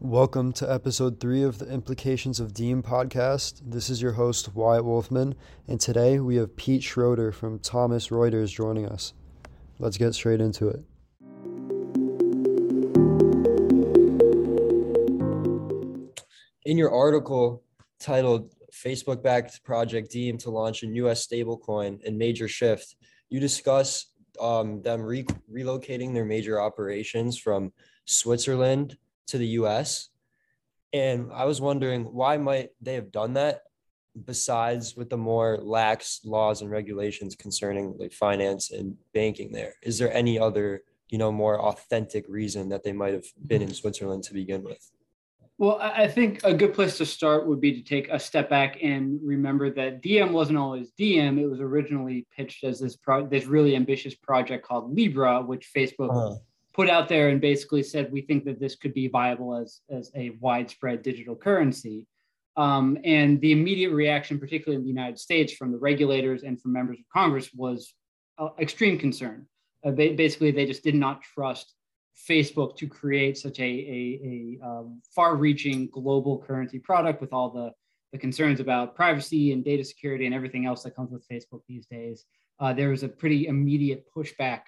Welcome to episode three of the Implications of Diem podcast. This is your host, Wyatt Wolfman, and today we have Pete Schroeder from Thomson Reuters joining us. Let's get straight into it. In your article titled Facebook backed Project Diem to launch a US stablecoin and major shift, you discuss um, them re- relocating their major operations from Switzerland to the US. And I was wondering why might they have done that besides with the more lax laws and regulations concerning like finance and banking there? Is there any other, you know, more authentic reason that they might have been in Switzerland to begin with? Well, I think a good place to start would be to take a step back and remember that Diem wasn't always Diem. It was originally pitched as this pro- this really ambitious project called Libra, which Facebook uh-huh put out there and basically said we think that this could be viable as, as a widespread digital currency. Um, and the immediate reaction, particularly in the United States, from the regulators and from members of Congress, was uh, extreme concern. Uh, basically, they just did not trust Facebook to create such a, a, a um, far-reaching global currency product with all the, the concerns about privacy and data security and everything else that comes with Facebook these days. Uh, there was a pretty immediate pushback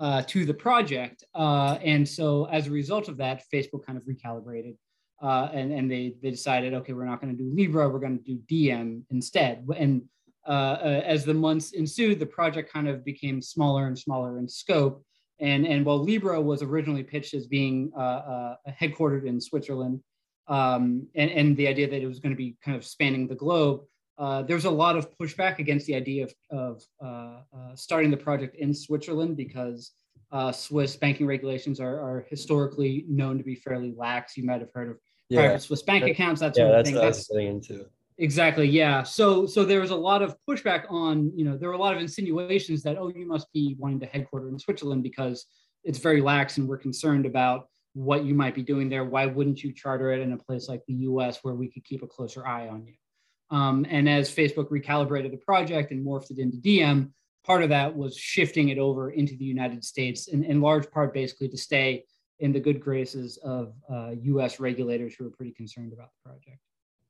uh, to the project. Uh, and so as a result of that, Facebook kind of recalibrated uh, and, and they, they decided, okay, we're not going to do Libra, we're going to do Diem instead. And uh, uh, as the months ensued, the project kind of became smaller and smaller in scope. And, and while Libra was originally pitched as being uh, headquartered in Switzerland, um, and, and the idea that it was going to be kind of spanning the globe, uh, there's a lot of pushback against the idea of, of uh, uh, starting the project in Switzerland because uh, Swiss banking regulations are, are, historically known to be fairly lax. You might have heard of yeah. private Swiss bank accounts, that sort yeah, of thing. That's what I was into. Exactly. Yeah. So so there was a lot of pushback on, you know, there were a lot of insinuations that, oh, you must be wanting to headquarter in Switzerland because it's very lax and we're concerned about what you might be doing there. Why wouldn't you charter it in a place like the US where we could keep a closer eye on you? Um, and as Facebook recalibrated the project and morphed it into Diem, part of that was shifting it over into the United States, in, in large part basically to stay in the good graces of uh, US regulators who are pretty concerned about the project.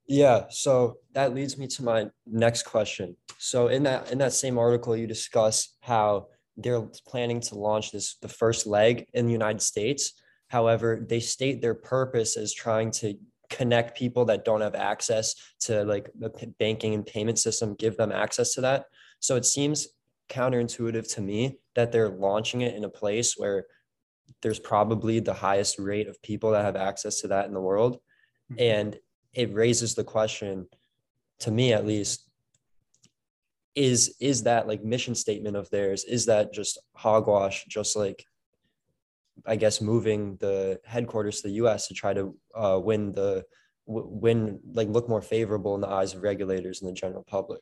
Yeah, so that leads me to my next question. So in that in that same article, you discuss how they're planning to launch this the first leg in the United States. However, they state their purpose as trying to connect people that don't have access to like the banking and payment system, give them access to that. So it seems counterintuitive to me that they're launching it in a place where there's probably the highest rate of people that have access to that in the world. Mm-hmm. And it raises the question, to me at least, is is that like mission statement of theirs? Is that just hogwash, just like I guess moving the headquarters to the U.S. to try to uh, win the win like look more favorable in the eyes of regulators and the general public?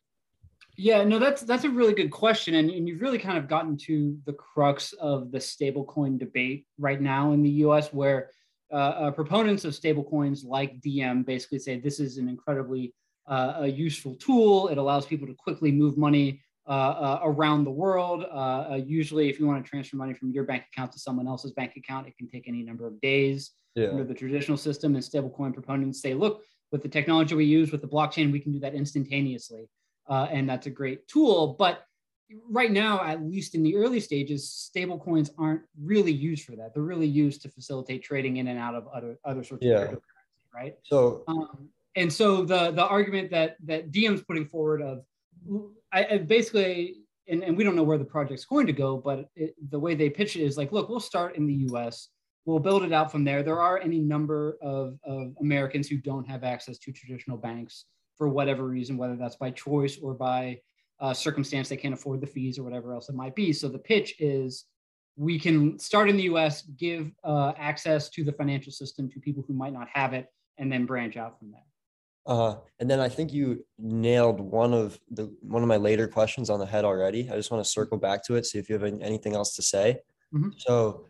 Yeah, no, that's that's a really good question, and, and you've really kind of gotten to the crux of the stablecoin debate right now in the U.S., where uh, uh, proponents of stablecoins like Diem basically say this is an incredibly uh, a useful tool. It allows people to quickly move money uh, uh, around the world. Uh, usually, if you want to transfer money from your bank account to someone else's bank account, it can take any number of days yeah. under the traditional system. And stablecoin proponents say, look, with the technology we use with the blockchain, we can do that instantaneously. and that's a great tool. But right now, at least in the early stages, stablecoins aren't really used for that. They're really used to facilitate trading in and out of other other sorts yeah. of cryptocurrency, right? So, um, and so the the argument that that Diem's putting forward of I, I basically, and, and we don't know where the project's going to go, but it, the way they pitch it is like, look, we'll start in the US. We'll build it out from there. There are any number of, of Americans who don't have access to traditional banks for whatever reason, whether that's by choice or by uh, circumstance, they can't afford the fees or whatever else it might be. So the pitch is we can start in the US, give uh, access to the financial system to people who might not have it, and then branch out from there. Uh, and then I think you nailed one of the one of my later questions on the head already. I just want to circle back to it, see if you have anything else to say. Mm-hmm. So,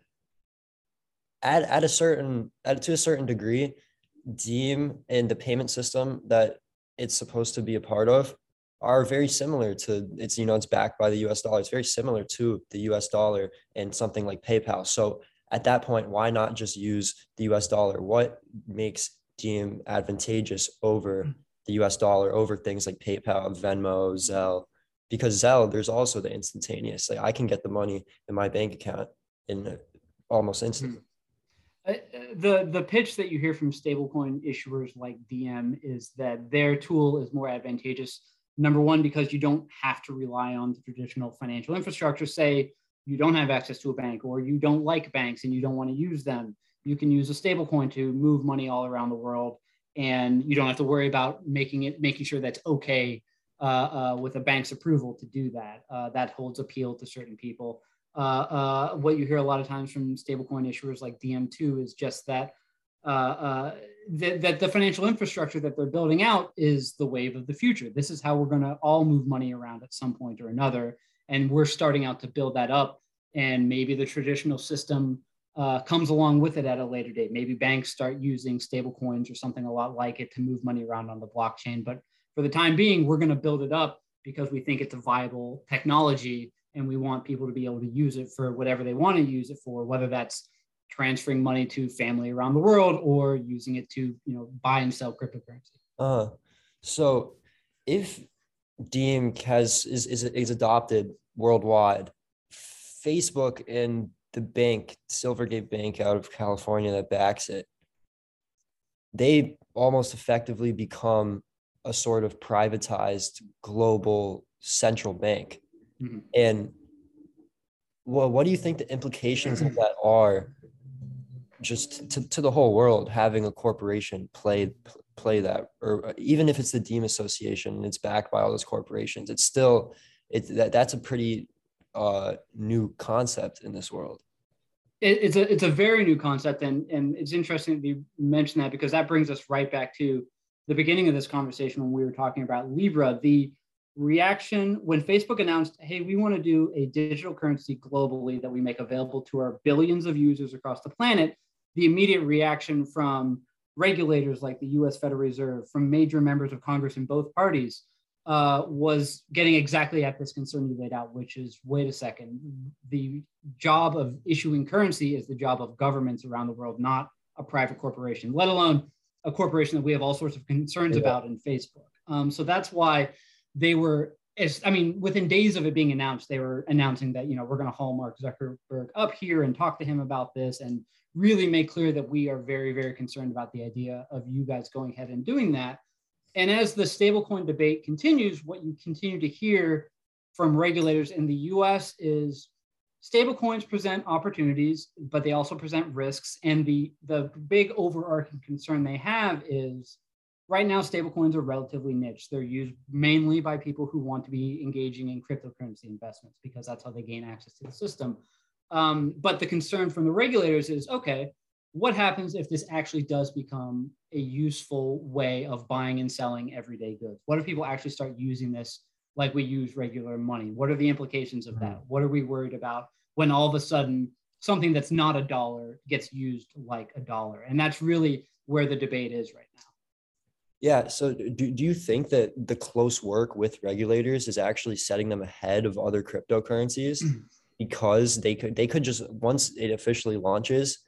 at at a certain at to a certain degree, Diem and the payment system that it's supposed to be a part of are very similar to it's you know it's backed by the U.S. dollar. It's very similar to the U.S. dollar and something like PayPal. So at that point, why not just use the US dollar? What makes Diem advantageous over hmm. the US dollar, over things like PayPal, Venmo, Zelle? Because Zelle, there's also the instantaneous. Like I can get the money in my bank account in almost instantly. Uh, the the pitch that you hear from stablecoin issuers like Diem is that their tool is more advantageous. Number one, because you don't have to rely on the traditional financial infrastructure. Say you don't have access to a bank or you don't like banks and you don't want to use them, you can use a stablecoin to move money all around the world, and you don't have to worry about making it making sure that's okay uh, uh, with a bank's approval to do that. Uh, that holds appeal to certain people. Uh, uh, what you hear a lot of times from stablecoin issuers like Diem too is just that, uh, that, that the financial infrastructure that they're building out is the wave of the future. This is how we're going to all move money around at some point or another, and we're starting out to build that up. And maybe the traditional system uh, comes along with it at a later date. Maybe banks start using stablecoins or something a lot like it to move money around on the blockchain. But for the time being, we're going to build it up because we think it's a viable technology and we want people to be able to use it for whatever they want to use it for, whether that's transferring money to family around the world or using it to you know buy and sell cryptocurrency. Uh, so if Diem has is, is is adopted worldwide, Facebook and the bank, Silvergate Bank out of California that backs it, they almost effectively become a sort of privatized global central bank. Mm-hmm. And well, what do you think the implications of that are just to, to the whole world having a corporation play play that or even if it's the Diem Association and it's backed by all those corporations, it's still it's that that's a pretty uh, new concept in this world. It, it's a it's a very new concept, and and it's interesting that you mentioned that because that brings us right back to the beginning of this conversation when we were talking about Libra. The reaction when Facebook announced, hey, we want to do a digital currency globally that we make available to our billions of users across the planet, the immediate reaction from regulators like the US Federal Reserve, from major members of Congress in both parties, uh, was getting exactly at this concern you laid out, which is wait a second, the job of issuing currency is the job of governments around the world, not a private corporation, let alone a corporation that we have all sorts of concerns yeah. about in Facebook. Um, so that's why they were as I mean, within days of it being announced, they were announcing that you know we're going to haul Mark Zuckerberg up here and talk to him about this, and really make clear that we are very, very concerned about the idea of you guys going ahead and doing that. And as the stablecoin debate continues, what you continue to hear from regulators in the U.S. is stablecoins present opportunities, but they also present risks. And the the big overarching concern they have is right now stablecoins are relatively niche they're used mainly by people who want to be engaging in cryptocurrency investments because that's how they gain access to the system um, but the concern from the regulators is okay what happens if this actually does become a useful way of buying and selling everyday goods? What if people actually start using this like we use regular money? What are the implications of that? What are we worried about when all of a sudden something that's not a dollar gets used like a dollar? And that's really where the debate is right now. Yeah. So do, do you think that the close work with regulators is actually setting them ahead of other cryptocurrencies? Mm. because they could they could just once it officially launches,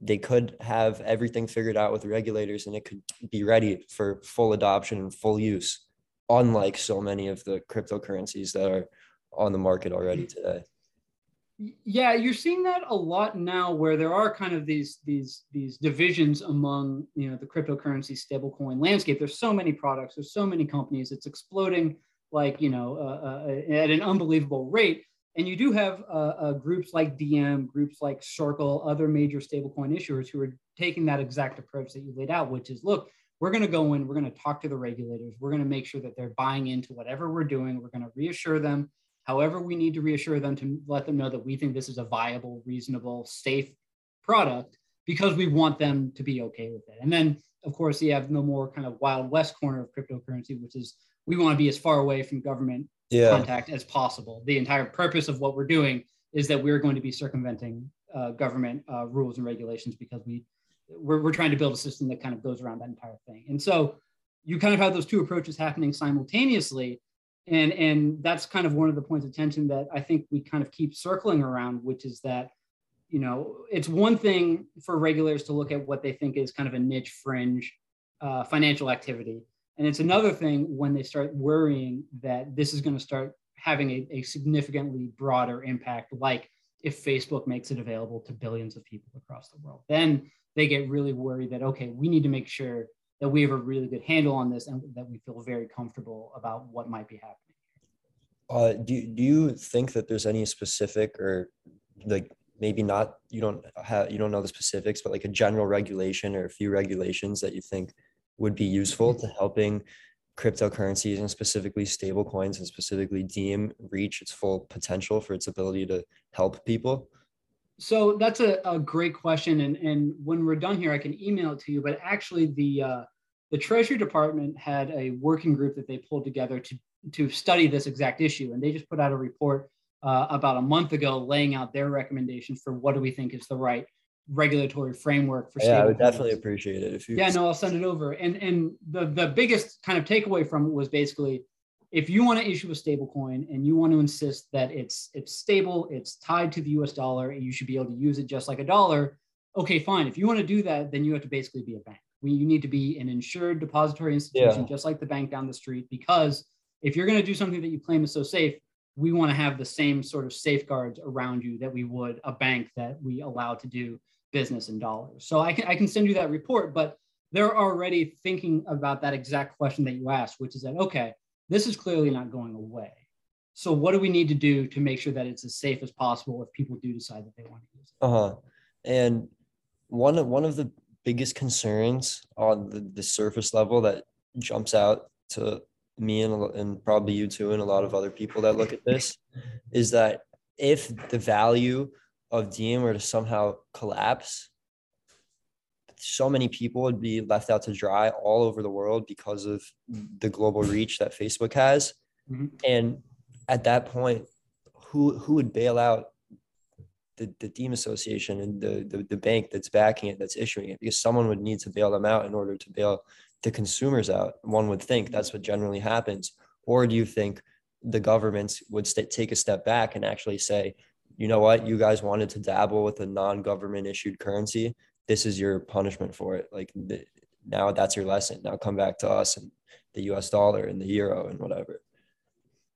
they could have everything figured out with regulators and it could be ready for full adoption and full use, unlike so many of the cryptocurrencies that are on the market already mm. today. Yeah, you're seeing that a lot now, where there are kind of these these these divisions among you know the cryptocurrency stablecoin landscape. There's so many products, there's so many companies, it's exploding like you know uh, uh, at an unbelievable rate. And you do have uh, uh groups like Diem, groups like Circle, other major stablecoin issuers who are taking that exact approach that you laid out, which is look, we're going to go in, we're going to talk to the regulators, we're going to make sure that they're buying into whatever we're doing, we're going to reassure them However, we need to reassure them to let them know that we think this is a viable, reasonable, safe product because we want them to be okay with it. And then, of course, you have the more kind of wild west corner of cryptocurrency, which is we want to be as far away from government yeah. contact as possible. The entire purpose of what we're doing is that we're going to be circumventing uh, government uh, rules and regulations because we we're, we're trying to build a system that kind of goes around that entire thing. And so you kind of have those two approaches happening simultaneously and and that's kind of one of the points of tension that I think we kind of keep circling around, which is that you know, it's one thing for regulators to look at what they think is kind of a niche fringe uh, financial activity. And it's another thing when they start worrying that this is going to start having a, a significantly broader impact, like if Facebook makes it available to billions of people across the world. Then they get really worried that, okay, we need to make sure that we have a really good handle on this and that we feel very comfortable about what might be happening. Uh, do, do you think that there's any specific or like maybe not you don't have you don't know the specifics but like a general regulation or a few regulations that you think would be useful to helping cryptocurrencies and specifically stable coins and specifically Diem reach its full potential for its ability to help people? So that's a, a great question. And, and when we're done here, I can email it to you. But actually, the uh, the Treasury Department had a working group that they pulled together to, to study this exact issue. And they just put out a report uh, about a month ago laying out their recommendations for what do we think is the right regulatory framework for yeah i would definitely appreciate it if you yeah no i'll send it over. And and the the biggest kind of takeaway from it was basically if you want to issue a stable coin and you want to insist that it's it's stable it's tied to the us dollar and you should be able to use it just like a dollar okay fine. If you want to do that then you have to basically be a bank. We, you need to be an insured depository institution yeah. just like the bank down the street because if you're going to do something that you claim is so safe we want to have the same sort of safeguards around you that we would a bank that we allow to do business in dollars. So I can I can send you that report, but they're already thinking about that exact question that you asked, which is that okay, this is clearly not going away. So what do we need to do to make sure that it's as safe as possible if people do decide that they want to use it? Uh-huh. And one of one of the biggest concerns on the, the surface level that jumps out to me and, and probably you too and a lot of other people that look at this is that if the value of Diem were to somehow collapse, so many people would be left out to dry all over the world because of the global reach that Facebook has. Mm-hmm. And at that point, who who would bail out the, the Diem Association and the, the the bank that's backing it, that's issuing it? Because someone would need to bail them out in order to bail the consumers out. One would think that's what generally happens. Or do you think the governments would st- take a step back and actually say, you know what, you guys wanted to dabble with a non-government issued currency. This is your punishment for it. Like the, now that's your lesson. Now come back to us and the US dollar and the euro and whatever.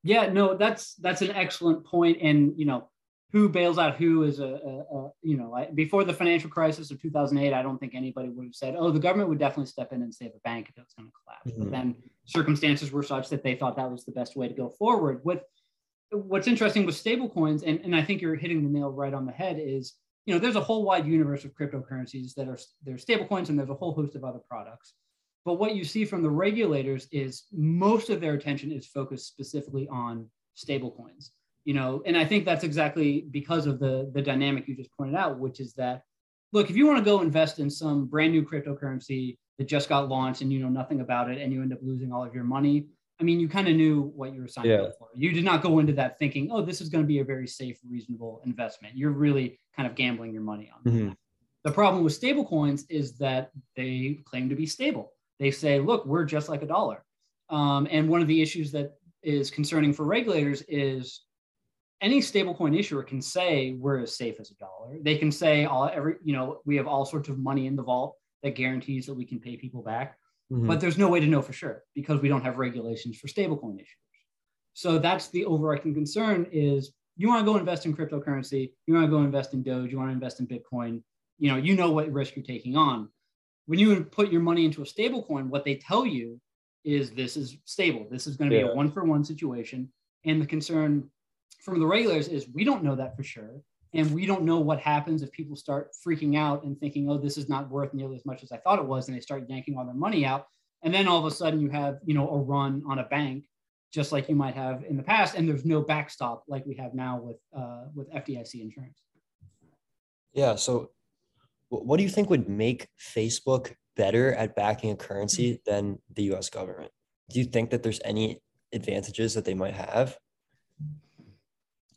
Yeah, no, that's that's an excellent point. And you know, who bails out who is a, a, a you know I, before the financial crisis of 2008 i don't think anybody would have said oh the government would definitely step in and save a bank if it was going to collapse mm-hmm. but then circumstances were such that they thought that was the best way to go forward with what's interesting with stablecoins, and, and I think you're hitting the nail right on the head, is you know there's a whole wide universe of cryptocurrencies that are there's stablecoins, and there's a whole host of other products. But what you see from the regulators is most of their attention is focused specifically on stablecoins. You know, and I think that's exactly because of the the dynamic you just pointed out, which is that look, if you want to go invest in some brand new cryptocurrency that just got launched and you know nothing about it and you end up losing all of your money, I mean, you kind of knew what you were signing yeah. up for. You did not go into that thinking, oh, this is going to be a very safe, reasonable investment. You're really kind of gambling your money on mm-hmm. that. The problem with stablecoins is that they claim to be stable. They say, look, we're just like a dollar. Um, and one of the issues that is concerning for regulators is any stablecoin issuer can say we're as safe as a dollar. They can say all every, you know, we have all sorts of money in the vault that guarantees that we can pay people back. Mm-hmm. But there's no way to know for sure because we don't have regulations for stablecoin issuers. So that's the overarching concern is you want to go invest in cryptocurrency, you want to go invest in Doge, you want to invest in Bitcoin, you know, you know what risk you're taking on. When you put your money into a stablecoin, what they tell you is this is stable. This is going to yeah. be a one for one situation. And the concern from the regulators is we don't know that for sure and we don't know what happens if people start freaking out and thinking oh this is not worth nearly as much as i thought it was and they start yanking all their money out. And then all of a sudden you have you know a run on a bank just like you might have in the past and there's no backstop like we have now with uh, with fdic insurance. Yeah so what do you think would make facebook better at backing a currency mm-hmm. than the us government? Do you think that there's any advantages that they might have?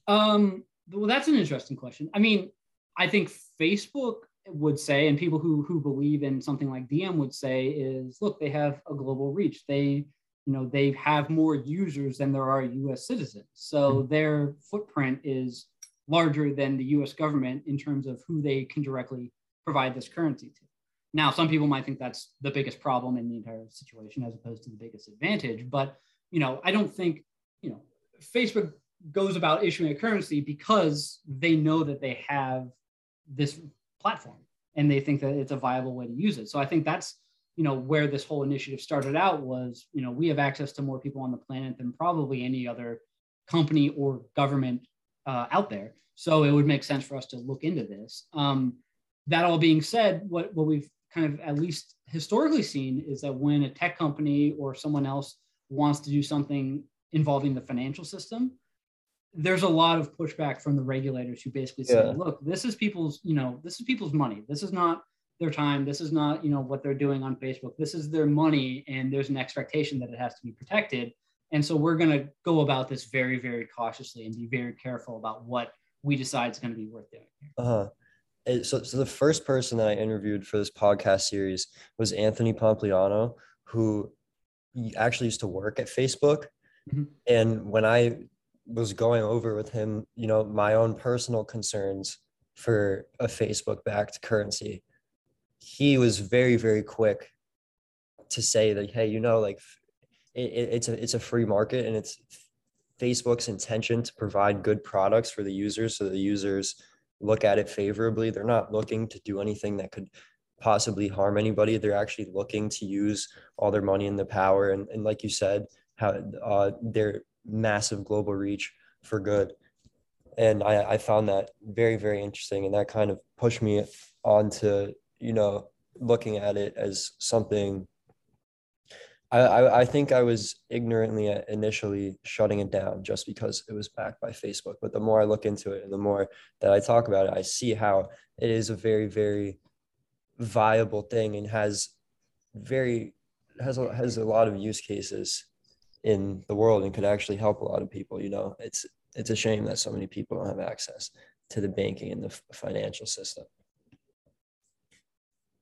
Um well, that's an interesting question. I mean, I think Facebook would say, and people who who believe in something like Diem would say, is look, they have a global reach. They, you know, they have more users than there are U.S. citizens, so mm-hmm. their footprint is larger than the US government in terms of who they can directly provide this currency to. Now, some people might think that's the biggest problem in the entire situation as opposed to the biggest advantage. But, you know, I don't think, you know, Facebook goes about issuing a currency because they know that they have this platform and they think that it's a viable way to use it. So I think that's, you know, where this whole initiative started out was, you know, we have access to more people on the planet than probably any other company or government uh, out there. So it would make sense for us to look into this. Um, that all being said, what, what we've kind of at least historically seen is that when a tech company or someone else wants to do something involving the financial system, there's a lot of pushback from the regulators who basically say, yeah. look, this is people's, you know, this is people's money. This is not their time. This is not, you know, what they're doing on Facebook. This is their money. And there's an expectation that it has to be protected. And so we're going to go about this very, very cautiously and be very careful about what we decide is going to be worth doing. Uh-huh. So, so the first person that I interviewed for this podcast series was Anthony Pompliano, who actually used to work at Facebook. Mm-hmm. And when I was going over with him, you know, my own personal concerns for a Facebook backed currency, he was very, very quick to say that, hey, you know, like it, it's a it's a free market and it's Facebook's intention to provide good products for the users so the users look at it favorably. They're not looking to do anything that could possibly harm anybody. They're actually looking to use all their money and the power and, and like you said, how uh, their massive global reach for good. And I, I found that very, very interesting. And that kind of pushed me on to, you know, looking at it as something I, I, think I was ignorantly uh, initially shutting it down just because it was backed by Facebook. But the more I look into it and the more that I talk about it, I see how it is a very, very viable thing and has very has has a lot of use cases in the world and could actually help a lot of people. You know, it's it's a shame that so many people don't have access to the banking and the financial system.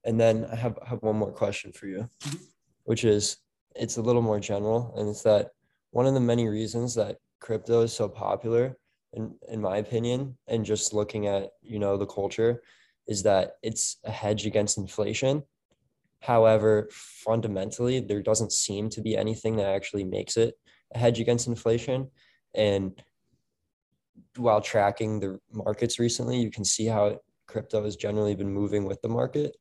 And then I have, have one more question for you, mm-hmm. which is it's a little more general, and it's that one of the many reasons that crypto is so popular, in in my opinion, and just looking at you know the culture, is that it's a hedge against inflation. However, fundamentally, there doesn't seem to be anything that actually makes it a hedge against inflation. And while tracking the markets recently, you can see how crypto has generally been moving with the market.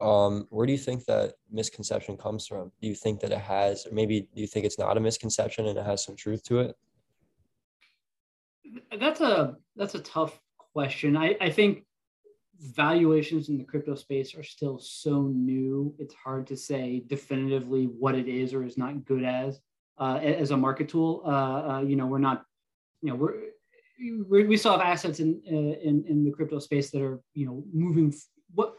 Um, where do you think that misconception comes from? Do you think that it has, or maybe do you think it's not a misconception and it has some truth to it? That's a that's a tough question. I, I think valuations in the crypto space are still so new. It's hard to say definitively what it is or is not good as uh, as a market tool. Uh, uh, you know, we're not, you know, we're, we still have assets in, uh, in in the crypto space that are you know moving. What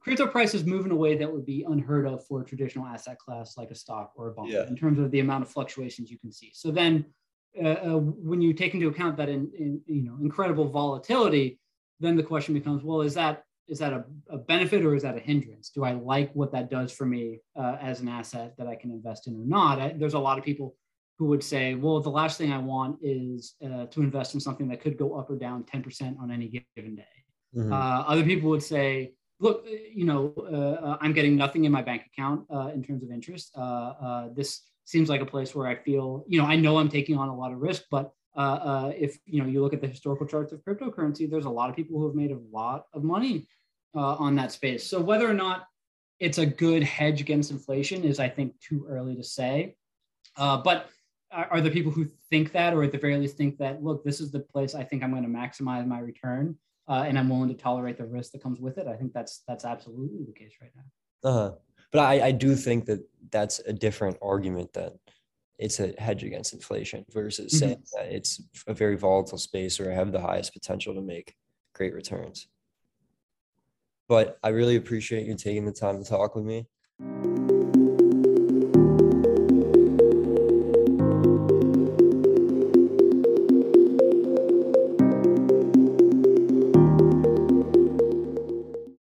crypto prices move in a way that would be unheard of for a traditional asset class like a stock or a bond yeah. in terms of the amount of fluctuations you can see. So then, uh, uh, when you take into account that in, in, you know incredible volatility, then the question becomes, well, is that is that a, a benefit or is that a hindrance? Do I like what that does for me uh, as an asset that I can invest in or not? I, there's a lot of people who would say, well, the last thing I want is uh, to invest in something that could go up or down 10% on any given day. Mm-hmm. Uh, other people would say, look, uh, you know, uh, uh, I'm getting nothing in my bank account uh, in terms of interest. Uh, uh, this seems like a place where I feel, you know, I know I'm taking on a lot of risk, but if you know you look at the historical charts of cryptocurrency, there's a lot of people who have made a lot of money on that space. So whether or not it's a good hedge against inflation is, I think, too early to say. but are, there people who think that, or at the very least think that, look, this is the place I think I'm going to maximize my return? uh, and I'm willing to tolerate the risk that comes with it. I think that's that's absolutely the case right now. Uh-huh. But I, I do think that that's a different argument that it's a hedge against inflation versus mm-hmm. saying that it's a very volatile space or I have the highest potential to make great returns. But I really appreciate you taking the time to talk with me.